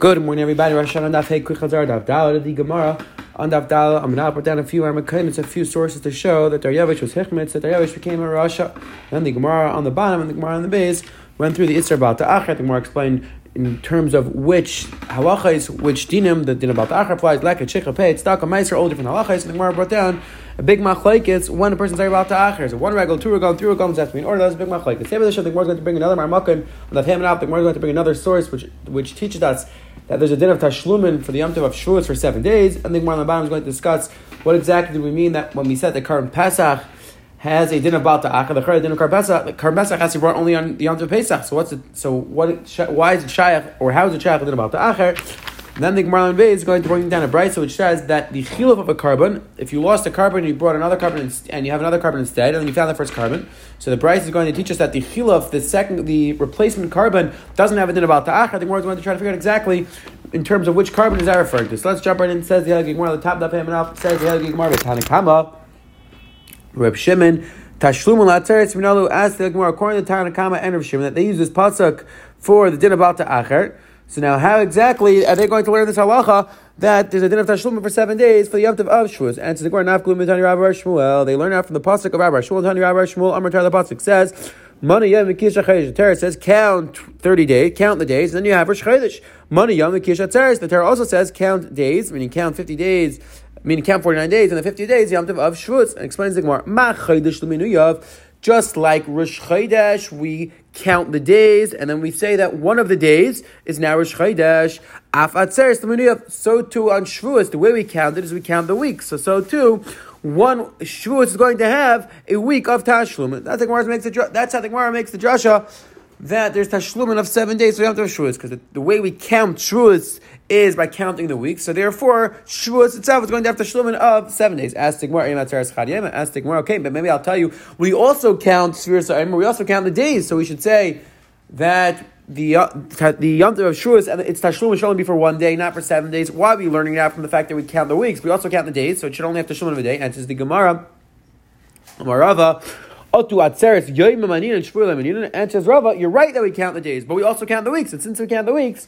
Good morning, everybody. Rosh Hashanah Daf Hey Quick Chazar Daf the Gemara on Daf Dal. I'm going to put down a few It's a few sources to show that Daryavish was Hechmetz, that Daryavish became a Rasha. Then the Gemara on the bottom and the Gemara on the base went through the Isser the Acher. The Gemara explained in terms of which halachas, which dinim, the din about the Acher applies, like a chicha pay, it's stuck a meiser, all different halachas. And the Gemara brought down a big machlaikis when a person's about the Acher. So one regal, two regal, three regal, that's mean order. That's a big machlaikis. Same with the Gemara is going to bring another marmakim on that and up. The Gemara is going to bring another source which which teaches us that there's a din of tashlumin for the Yom Tov of Shavuos for seven days. And the Gemara on the bottom is going to discuss what exactly do we mean that when we said the current Pesach has a din about the acha, the current din of Kar Pesach, the Kar has to be brought only on the Yom Tov Pesach. So what's it? So what? Why is it shayach, or how is it shayach din about the acher? Then the Gemara Bay is going to bring down a brisa which says that the chiluf of a carbon, if you lost a carbon and you brought another carbon and you have another carbon instead, and then you found the first carbon, so the brisa is going to teach us that the chiluf, the second, the replacement carbon, doesn't have a din about the acher. The Gemara is going to try to figure out exactly in terms of which carbon is that referring to. So let's jump right in. Says the Gemara, the top of the It says the Gemara, Tanakama, Reb Shimon, Tashlum Latzeretz Minalu asked the Gemara, according to the Tanakama and Reb Shimon, that they use this pasuk for the din about the acher. So now, how exactly are they going to learn this halacha that there's a din of tashlum for seven days for the yomtiv of Shavuos? And to the Gemara, Nafklum Tani Rabbi Shmuel, they learn out from the pasuk of Rabbi Shmuel. Tani Rabbi Shmuel, Amar the pasuk says. Money yom mikisha chedesh. The Torah says count thirty days, count the days, and then you have Rosh Chodesh. Money yom mikisha teres. The Torah also says count days, meaning count fifty days, meaning count forty nine days, and the fifty days yom of Shavuos. And explains the Gemara. Ma chodesh l'minuyav. Just like Rosh Chodesh, we count the days, and then we say that one of the days is now Rosh Chodesh. Af atzeres. So too on Shavuos, the way we count it is we count the weeks. So so too one Shavuos is going to have a week of Tashlum. That's, Gemara makes the, that's how the Gemara makes the Drasha that there's Tashlumin of seven days, so we have to have Shavuos, because the, the, way we count Shavuos is by counting the weeks. So therefore, Shavuos itself is going to have Tashlumin of seven days. Ask the Gemara, okay, but maybe I'll tell you, we also count Shvuos, we also count the days, so we should say that the uh, the of Shavuos and its Tashlum should only be for one day, not for seven days. Why are we learning that from the fact that we count the weeks? We also count the days, so it should only have Tashlum of a day. And says the Gemara, Marava. Otu atzeres yoyim manin and shvur And says Rava, you're right that we count the days, but we also count the weeks. And since we count the weeks,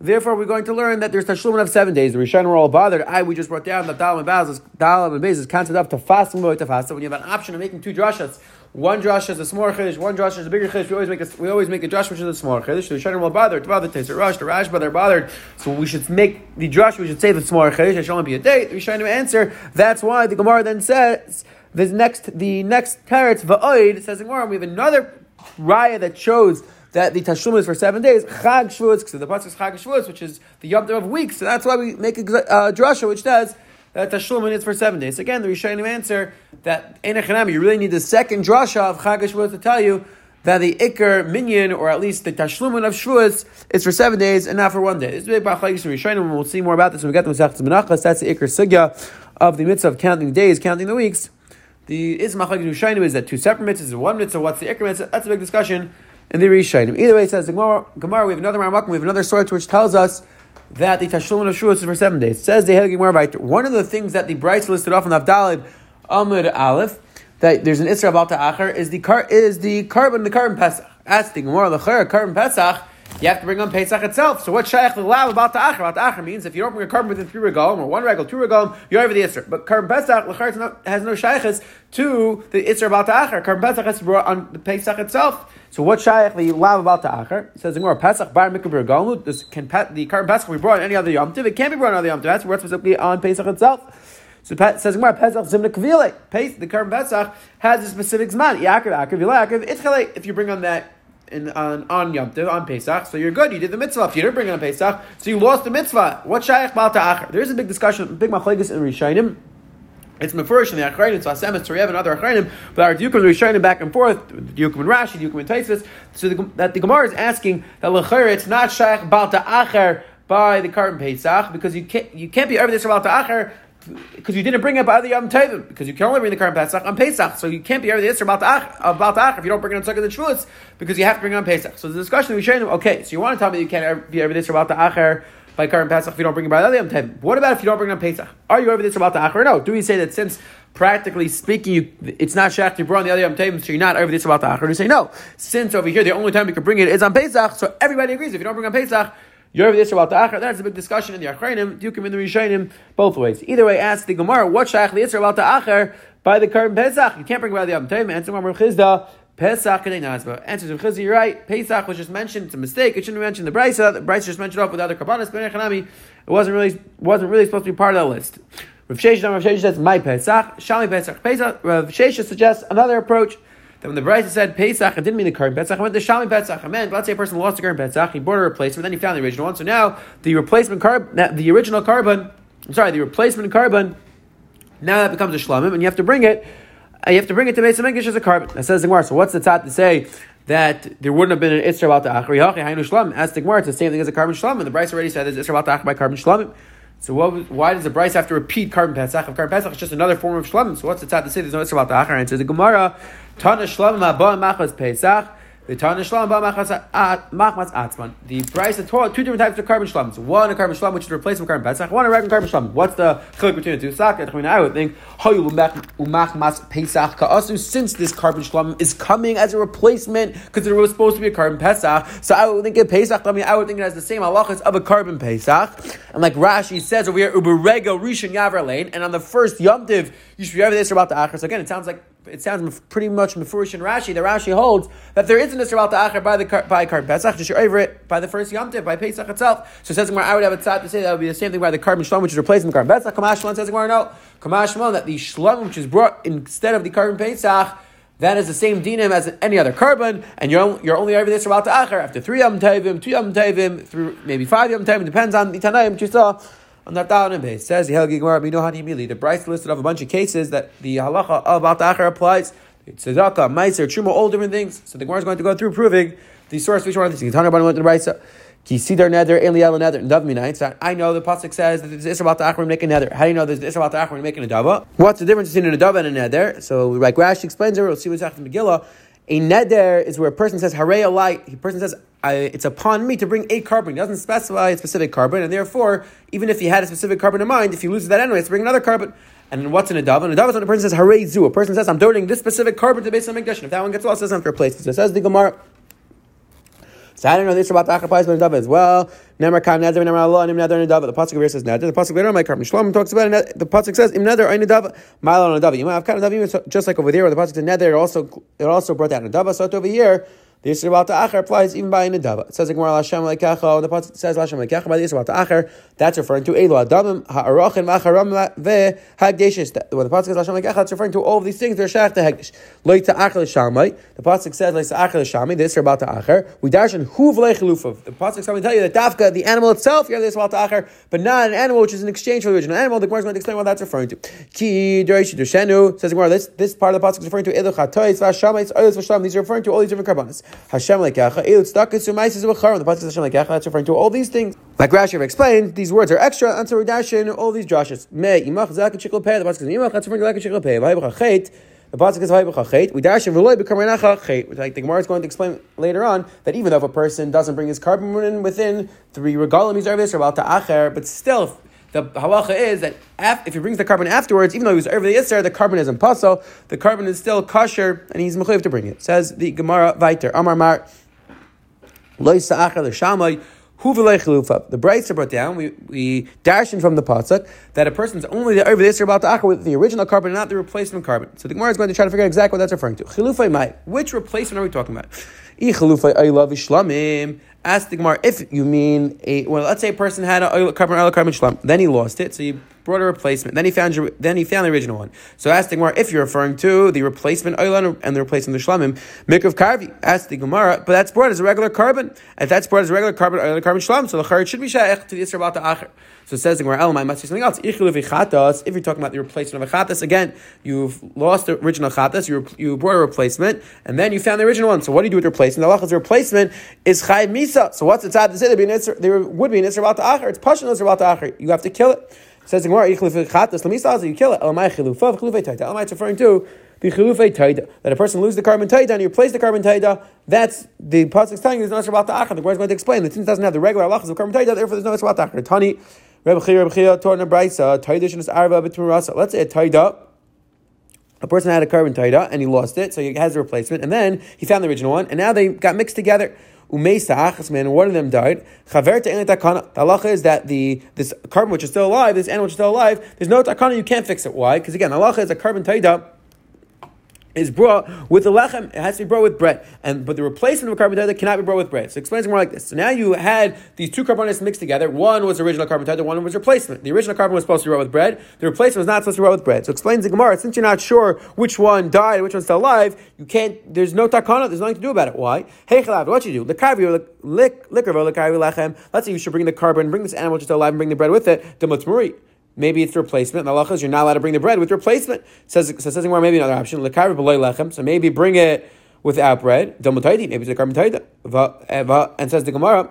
therefore we're going to learn that there's tashlumin of seven days. The Rishonim were all bothered. I we just brought down that Dalam and Baz, Dalam and Bez is counted up to fast and to fast. So when you have an option of making two drashas, one drush is a smaller chiddush, one drush is a bigger chiddush. We always make a, we always make a drush which is a smaller chiddush. The Rishonim will bother, bother a rush, the Rash they're bothered. So we should make the drush. We should say the smaller chiddush. It should only be a date. The Rishonim answer. That's why the Gemara then says this next the next teretz va'oid says in Gemara we have another raya that shows that the tashlum is for seven days. Chag Shavuos, because the pasuk is Chag Shavuos, which is the yom of weeks. So that's why we make a uh, drasha which says that Tashlumin is for seven days. Again, the Rishonim answer that Enechanami, you really need the second drasha of Chag Shavuos to tell you that the Iker minion, or at least the Tashlumin of Shavuos, is for seven days and not for one day. This is big Bachlagis Rishonim, and we'll see more about this when we get to Masechtas Menachos. That's the Iker Sugya of the mitzvah of counting days, counting the weeks. The Ismachagis Rishonim is that two separate mitzvahs, is one mitzvah, what's the Iker mitzvah? That's a big discussion in the Rishonim. Either way, it says the Gemara, we have another Ramakum, we have another source which tells us that the Tashlumin of Shavuos is for seven days. It says the Helig Gemara one of the things that the Brights listed off in Avdalid Amud Aleph that there's an Isra about the Acher is the car is the carbon the carbon Pesach. Ask the Gemara the carbon Pesach. You have to bring on Pesach itself. So what Shaykh the Lav about the Acher? About the Acher means if you don't bring a carbon within three regalim or one regal, two regalim, you're over the Isra. But carbon Pesach has no Shaykhs to the Isra about the Acher. Carbon Pesach has to be on the Pesach itself. So what shaykh the lav about the acher? It says Gemara Pesach bar galut. This can the carbon Pesach be brought on any other yom tiv. It can't be brought on other yom tiv. That's where specifically on Pesach itself. So says Gemara Pesach zimna kavile. The carbon Pesach has a specific zman. Yaakov Yaakov Yaakov. If you bring on that. In, on, on Yom Tov, on Pesach, so you're good. You did the mitzvah. If you didn't bring it on Pesach, so you lost the mitzvah. What shaykh about the acher? There is a big discussion, big machlekes in Rishayim it's Mefurish and the Achrayim, it's Vasem, it's Toriev, and other Achrayim, but our Dukim are shining back and forth, Dukim and Rashi, Dukim and Taisus, so the, that the Gemara is asking that Lechir, it's not Shaykh Balta Acher by the Kartan Pesach, because you can't, you can't be over this the Acher, because you didn't bring it by the Yom Tovim, because you can only bring the Karban Pesach on Pesach, so you can't be over the Isra about the Ach, if you don't bring it on Sukkot the Shvulis, because you have to bring it on Pesach. So the discussion we showing okay, so you want to tell me you can't be over the Isra about the Acher by Karim Pesach if you don't bring it by the other Yom Tovim. What about if you don't bring it on Pesach? Are you over this about the Acher? No. Do we say that since practically speaking, you, it's not Shach to on the other Yom Tovim, so you're not over this about the Acher? You say no. Since over here the only time you can bring it is on Pesach, so everybody agrees if you don't bring on Pesach, The about the Acher. That's a big discussion in the Achrayim, Dukim in the Rishayim, both ways. Either way, ask the Gemara, what Shaykh about the Acher by the Karban Pesach? You can't bring about the Yom Tov. Answer Mamar Chisda, Pesach Kadei Nazba. Answer Rav Chisda, you're right. Pesach was just mentioned. It's a mistake. It shouldn't have mentioned the Brisa. The Brisa just mentioned off with other Kabbanas, but It wasn't really, wasn't really supposed to be part of the list. Rav Sheshes, Rav Sheshes says, my Pesach, Shalmei Pesach, Pesach. Rav Sheshes suggests another approach. That when the Brisa said Pesach, it didn't mean the current Pesach, it meant the Shalmei Pesach. I meant, let's say a person lost the current Pesach, he bought a replacement, then he found the original one. So now the replacement carbon, the original carbon, I'm sorry, the replacement carbon, now that becomes a shlamim, and you have to bring it. You have to bring it to Beis Hamikdash as a carbon. That says the Gemara. So what's the tat to say that there wouldn't have been an Isra about the Achri Hainu Shlamim? As the Gemara, it's the same thing as a carbon shlamim. And the Bryce already said there's Isra about the Achri by carbon shlamim. So what, why does the Bryce have to repeat carbon pesach? If carbon pesach is just another form of shlamim, so what's the tat to say there's no Isra about the Achri? Answer the Gemara. Tana shlamim abba machas pesach. The Tana Shlam Machmas Atzman. The price of two different types of carbon shlams. One a carbon shlam which is a replacement carbon pesach. One a regular carbon shlam. What's the chiluk between the two? Sakat. I mean, I would think Umachmas Pesach Ka'asu. Since this carbon shlam is coming as a replacement because it was supposed to be a carbon pesach, so I would think it Pesach. I mean, I would think it has the same halachas of a carbon pesach. And like Rashi says over here, Uberega Rishon Yavar Lane, and on the first Yom Tiv, you should be over this about the Achar. So again, it sounds like it sounds pretty much Mefurish and Rashi. The Rashi holds that there isn't a Shabbat Acher by the by Karbon Pesach, just you're over it by the first Yom Tiv, by Pesach itself. So says I would have a tzad to say that would be the same thing by the carbon shlom, which is replacing the carbon Pesach. Kamash Shalom says no. Kamash Shalom that the shlom which is brought instead of the carbon Pesach. That is the same dinim as any other carbon, and you're, you're only over this about the acher after three yom tevim, two yom tevim, through maybe five yom tevim. Depends on the tanaim which you saw on that base. Says the Helgi Gemara, The Bryce listed of a bunch of cases that the halacha of the acher applies. Tzedakah, meiser, truma, all different things. So the Gemara is going to go through proving the source of each one of these. Talk about it in the Brisa. Ki sidar neder, eliel neder, dav minayit. I know the pasuk says that there's about the achron making a neder. How do you know there's isra about the achron making a dava? What's the difference between a dava and a neder? So like Rashi explains it, we'll see what's in Megillah. A neder is where a person says harei light. A person says it's upon me to bring a carbon. He doesn't specify a specific carbon, and therefore, even if he had a specific carbon in mind, if he loses that anyway, it's bring another carbon. And what's in a dove? And a dove is when a person says "Hooray zu." A person says, "I'm donating this specific carbon to base on Mikdash." If that one gets lost, it doesn't have to replace it. So it says the Gemara. So I don't know this about the applies by the as well. Never kan neder, never Allah, and neder dove. The pasuk here says neder. The pasuk later on my carbon Shlomo talks about it. The pasuk says im neder ein dove, mile on a. You might have kind of just like over there where the pasuk said neder. It also it also brought a dove. So over here. The Yisr the Acher applies even by Nidava. It says the Gemara Lashem Lekecha, and the Pasuk says Lashem Lekecha by the Yisr the Acher. That's referring to Elu Adamim Ha'arachin Macharam Ve Hagdeshes. When the Pasuk says Lashem Lekecha, it's referring to all of these things. They're Shach to Hagdesh. Loit to Acher L'Shamai. The Pasuk says Loit to Acher L'Shamai. The Yisr the Acher. We dash in Huv Lechilufav. The Pasuk to tell you that Dafka, the animal itself, you have this about the Acher, but not an animal which is in exchange for the original animal. The Gemara is going to explain what that's referring to. Ki Derish Dushenu says the Gemara. This this part of the Pasuk is referring to Elu Chatois Vashamai. These are referring to all these different carbonates. Hashem Lekecha. The pasuk says like That's referring to all these things. Like Rashi explained, these words are extra until we dash in all these drashes. Me imach zak chikol pei. The pasuk says imach. That's referring to zak chikol pei. Vayibach The pasuk says vayibach chet. We dash in v'loy b'karmenacha chet. Which like the Gemara is going to explain later on that even though if a person doesn't bring his carbon within three regalim he's or about to acher, but still the halacha is that if he brings the carbon afterwards, even though he was over the Isser, the carbon is in paso, the carbon is still kosher, and he's mechayiv to bring it. Says the Gemara Viter Amar Mar. Lois Sa'achal Hashamay Huvi Loichilufa. The Brisa brought down, we, we dash in from the Pasuk, that a person's only the, over this about the Acher with the original carbon not the replacement carbon. So the Gemara is going to try to figure out exactly what that's referring to. Chilufay mai. Which replacement are we talking about? Ask the Gemara if you mean a well. Let's say a person had a carbon oil carbon shlam, then he lost it, so you brought a replacement. Then he found your, then he found the original one. So ask the Gemara if you're referring to the replacement oil and the replacement the shlamim mikra karvi. Ask the Gemara, but that's brought as a regular carbon, and that's brought as a regular carbon oil carbon shlam. So the chayit should be shaykh to the about the acher. So it says the Gemara, Elamai must be something else. If you're talking about the replacement of a chatas, again, you've lost the original chatas, you, you brought a replacement, and then you found the original one. So what do you do with the replacement? The halachas replacement is chayv misa. So what's the tzad to say? There would be an isra about the acher. It's isra about the acher. You have to kill it. Says the Gemara, you kill it. Elamai chilufav chilufei taita. Elamai it's referring to the chilufei that a person loses the carbon taida and you replace the carbon taida. That's the pasuk telling you there's no about the acher. The Gemara is going to explain that since doesn't have the regular halachas of carbon taida, therefore there's no about the acher. Tani. Let's say a Taida, a person had a carbon Taida and he lost it, so he has a replacement, and then he found the original one, and now they got mixed together. umesa achas man, one of them died. The halacha is that the this carbon which is still alive, this animal which is still alive, there's no takana. You can't fix it. Why? Because again, halacha is a carbon taida is brought with the lechem. It has to be brought with bread, and but the replacement of a carbon cannot be brought with bread. So it explains more like this. So now you had these two carbonates mixed together. One was original carbon one was replacement. The original carbon was supposed to be brought with bread. The replacement was not supposed to be brought with bread. So explains the Gemara. Since you're not sure which one died and which one's still alive, you can't. There's no takana. There's nothing to do about it. Why? Hey chalav, what you do? Lekavi liquor lechem. Let's say you should bring the carbon, bring this animal just alive, and bring the bread with it. Demutzmuri. Maybe it's replacement. The halacha is you're not allowed to bring the bread with replacement. says says more maybe another option. So maybe bring it without bread. Maybe it's a carbon eh, And says the Gemara.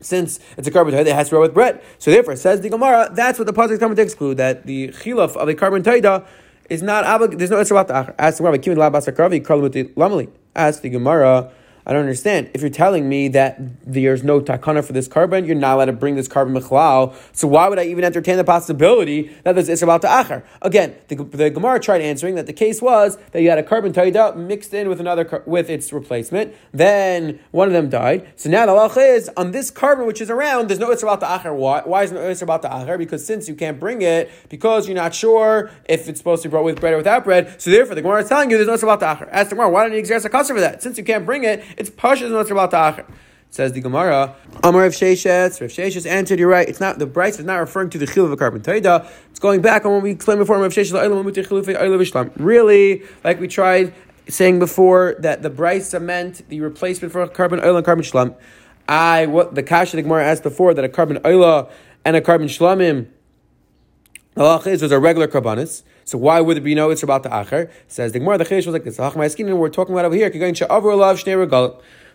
Since it's a carbon taida, it has to roll with bread. So therefore, says the Gemara, that's what the pasuk is coming to exclude that the chilaf of a carbon taida is not oblig. There's no answer about the acher. Ask the Gemara. Ask the Gemara. I don't understand. If you're telling me that there's no takana for this carbon, you're not allowed to bring this carbon mechlal. So why would I even entertain the possibility that there's isra about acher? Again, the, the Gemara tried answering that the case was that you had a carbon taida mixed in with another with its replacement. Then one of them died. So now the halacha is on this carbon which is around. There's no isra the acher. Why? Why is no isra the acher? Because since you can't bring it because you're not sure if it's supposed to be brought with bread or without bread. So therefore, the Gemara is telling you there's no isra the acher. Ask the Gemara, why don't you exert a custom for that? Since you can't bring it, it's pashas not about acher. Says the Gemara, Amar Rav Sheshes, Rav Sheshes answered, you're right, it's not, the Bryce is not referring to the Chil of a carbon taida, it's going back on what we explained before, Rav Sheshes, really, like we tried saying before, that the Bryce meant the replacement for a carbon oil and carbon shlam. I, what the Kasha the Gemara asked before, that a carbon oil and a carbon shlamim, Allah is was a regular karbanis. So why would there be no? It's about the acher. Says the Gemara. The Chesh was like this. We're talking about over here.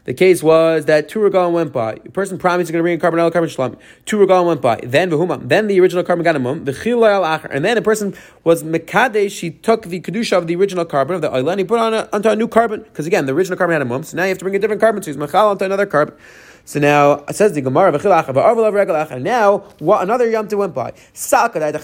The case was that two regalim went by. A person promised he's going to bring a carbon carbon shlam. Two regalim went by. Then. Then the original carbon got a mum. The al acher. And then a person was mekadesh. She took the kedusha of the original carbon of the oil and he put on a, onto a new carbon. Because again, the original carbon had a mum. So now you have to bring a different carbon. So he's mechal onto another carbon. So now it says the Gemara and now what another Yom went by. I don't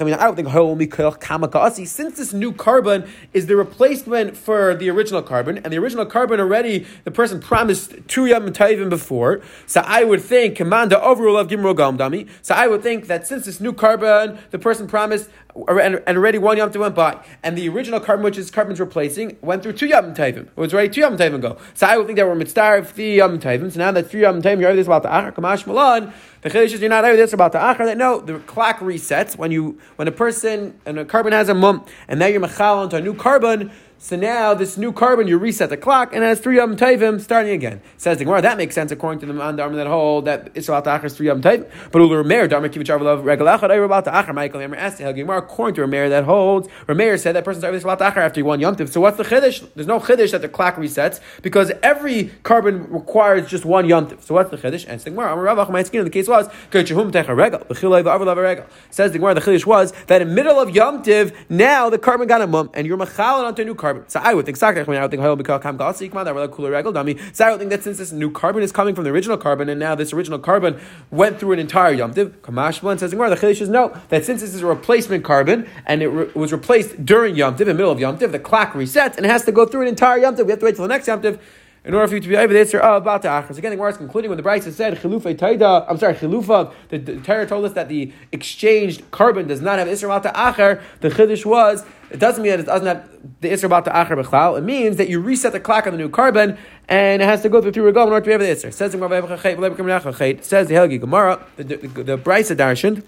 think since this new carbon is the replacement for the original carbon, and the original carbon already the person promised two Yom before. So I would think Commander overrule of Gimro Dami. So I would think that since this new carbon the person promised and, already one Yom went by, and the original carbon which is carbon's replacing went through two Yom Tovim. It was already two Yom Tovim ago. So I would think that we're mitzvah three Yom Tovim. So now that three Yom Tovim over this about the Achar Kamash Malan. The Chiddush is you're not over this about the Achar. That no, the clock resets when you when a person and a carbon has a mum, and now you're machal onto a new carbon. So now this new carbon, you reset the clock, and it has three Yom Tovim starting again. Says the Gemara, that makes sense according to the man that hold that Israel Tachar is three Yom Tovim. But Ulu Rameir, Dharma Kivich Arvelav Regal Achad, about the Achar, Michael asked the Gemara, according to Rameir that holds, Rameir said that person started Israel Tachar after won Yom Tov. So what's the Chiddush? There's no Chiddush that the clock resets because every carbon requires just one Yom Tov. So what's the Chiddush? And the Gemara, Amar my skin, the case was, Kirchahum Techa Regal, Bechilai V'Arvelav Regal. Says the Gemara, the Chiddush was that in middle of Yom Tov, now the carbon got a mum, and you're Machal onto a new carbon. So I would think, I don't think cooler regal dummy. So I don't think that since this new carbon is coming from the original carbon, and now this original carbon went through an entire Yom Kamashman says the Chiddush is no, that since this is a replacement carbon and it re- was replaced during Yom Tiv, in the middle of Yom Tiv, the clock resets and it has to go through an entire Yom Tiv. We have to wait till the next Yom Tiv in order for you to be able to answer oh, about the achras. Again, the Gemara is concluding when the Bryce said chilufa taida. I'm sorry, chilufa. The, the Torah told us that the exchanged carbon does not have isra about the. The chiddush was it doesn't mean that it doesn't have the isra about the b'chlal. It means that you reset the clock on the new carbon and it has to go through three a in order to be able to answer. Says the Says the Helgi Gemara. The the, the, the darshan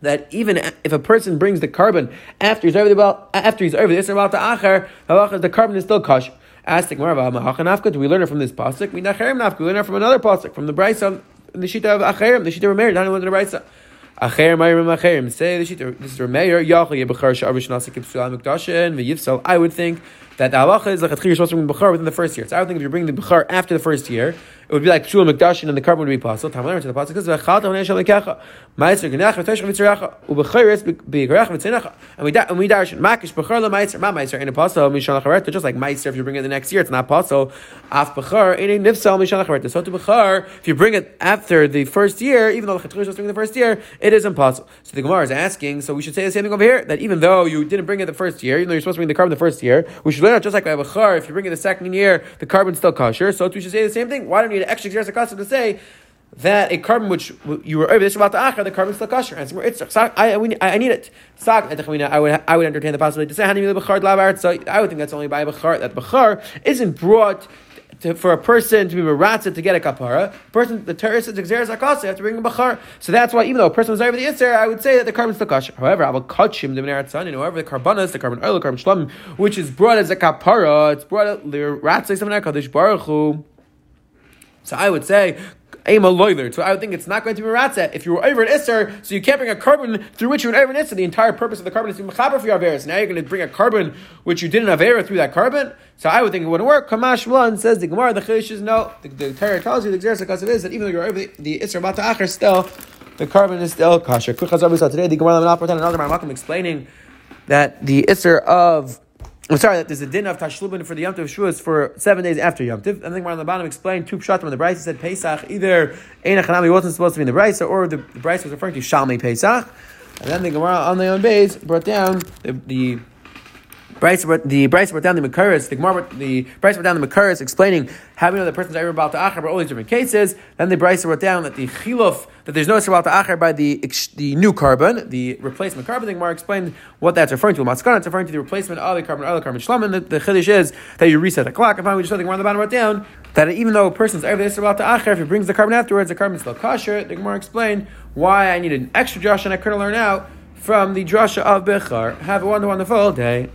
that even if a person brings the carbon after he's over the after he's over the isra about the acher, the carbon is still kosher. Ask the Gemara Do we learn it from this pasuk? We learn it from another pasuk from the Brisa, the Shita of Acherim, the Shita of Meir, not only the Brisa. Acher Mayrim Acherim. Say the Shita. This is Rameir. Yachal Yebachar Sha'arish Nasik Yipsul Mikdashin VeYivsal. I would think that the halacha is like a three bring within the first year. So I would think if you're bringing the bechar after the first year, it would be like Pshul Mikdashin and the carbon would be possible. Tam learn to the pasuk because v'chalta v'nei shel lekecha. Ma'aser g'nech v'tesh v'tzerecha u'b'chayres b'yigrech v'tzenecha. And we and we darshan makish b'char la ma'aser ma ma'aser in a pasuk mishal achareta just like ma'aser if you bring it the next year it's not pasuk af b'char in a nifsal mishal achareta. So to b'char if you bring it after the first year even though the chetrush was during the first year it is impossible. So the Gemara is asking so we should say the same thing over here that even though you didn't bring it the first year even though you're supposed to bring the carbon the first year we should learn out just like b'char if you bring it the second year the carbon's still kosher. So we should say the same thing. Why don't you need an extra exercise to say that a carbon which you were over this about the achar, the carbon still kosher. And it's more it's I, I, I need it. I would I would entertain the possibility to say So I would think that's only by bachar that bachar isn't brought. To, for a person to be meratzah to get a kapara, person the Torah says exeris you have to bring a bachar. So that's why even though a person was over the isser, I would say that the carbon still kosher. However, I will kachim the mineratzan, and however the carbonas, the carbon oil, the carbon shlam, which is brought as a kapara, it's brought uh, the ratzah something kadosh baruch hu. So I would say so I would think it's not going to be Meratzeh. If you were over an Isser, so you can't bring a carbon through which you were over an Isser, the entire purpose of the carbon is to be Mechaber for your Averis. Now you're going to bring a carbon which you didn't Avera through that carbon. So I would think it wouldn't work. Kamash Blan says the Gemara, the Chish is no. The, the Torah tells you the it is that even though you're over the, the Isser Bata Acher, still, the carbon is still saw today the Gemara, another Ramakim explaining that the Isser of I'm sorry that there's a din of tashlumin for the Yom Tov Shavuos for seven days after Yom Tov. I think we're on the bottom explained two pshatim when the Bryce said Pesach either Ein Hanami wasn't supposed to be in the Bryce or the, the was referring to Shalmei Pesach. And then the Gemara on the own base brought down the, the Bryce, the Bryce brought down the Makaris, the Gemara, the Bryce brought down the Makaris, explaining how we know the person's ever about the Acher, but all these different cases. Then the Bryce wrote down that the Chiluf, that there's no about the Acher by the the new carbon, the replacement carbon. The Gemara explained what that's referring to. Maskana, it's referring to the replacement of the carbon, other carbon shlam, and the, the Chiddush is that you reset the clock. And finally, we just saw the Gemara on the bottom wrote down that even though a person's ever about the Acher, if he brings the carbon afterwards, the carbon's still kosher. The Gemara explained why I needed an extra Josh and I couldn't learn out from the drasha of Bechar. Have a wonderful, wonderful day.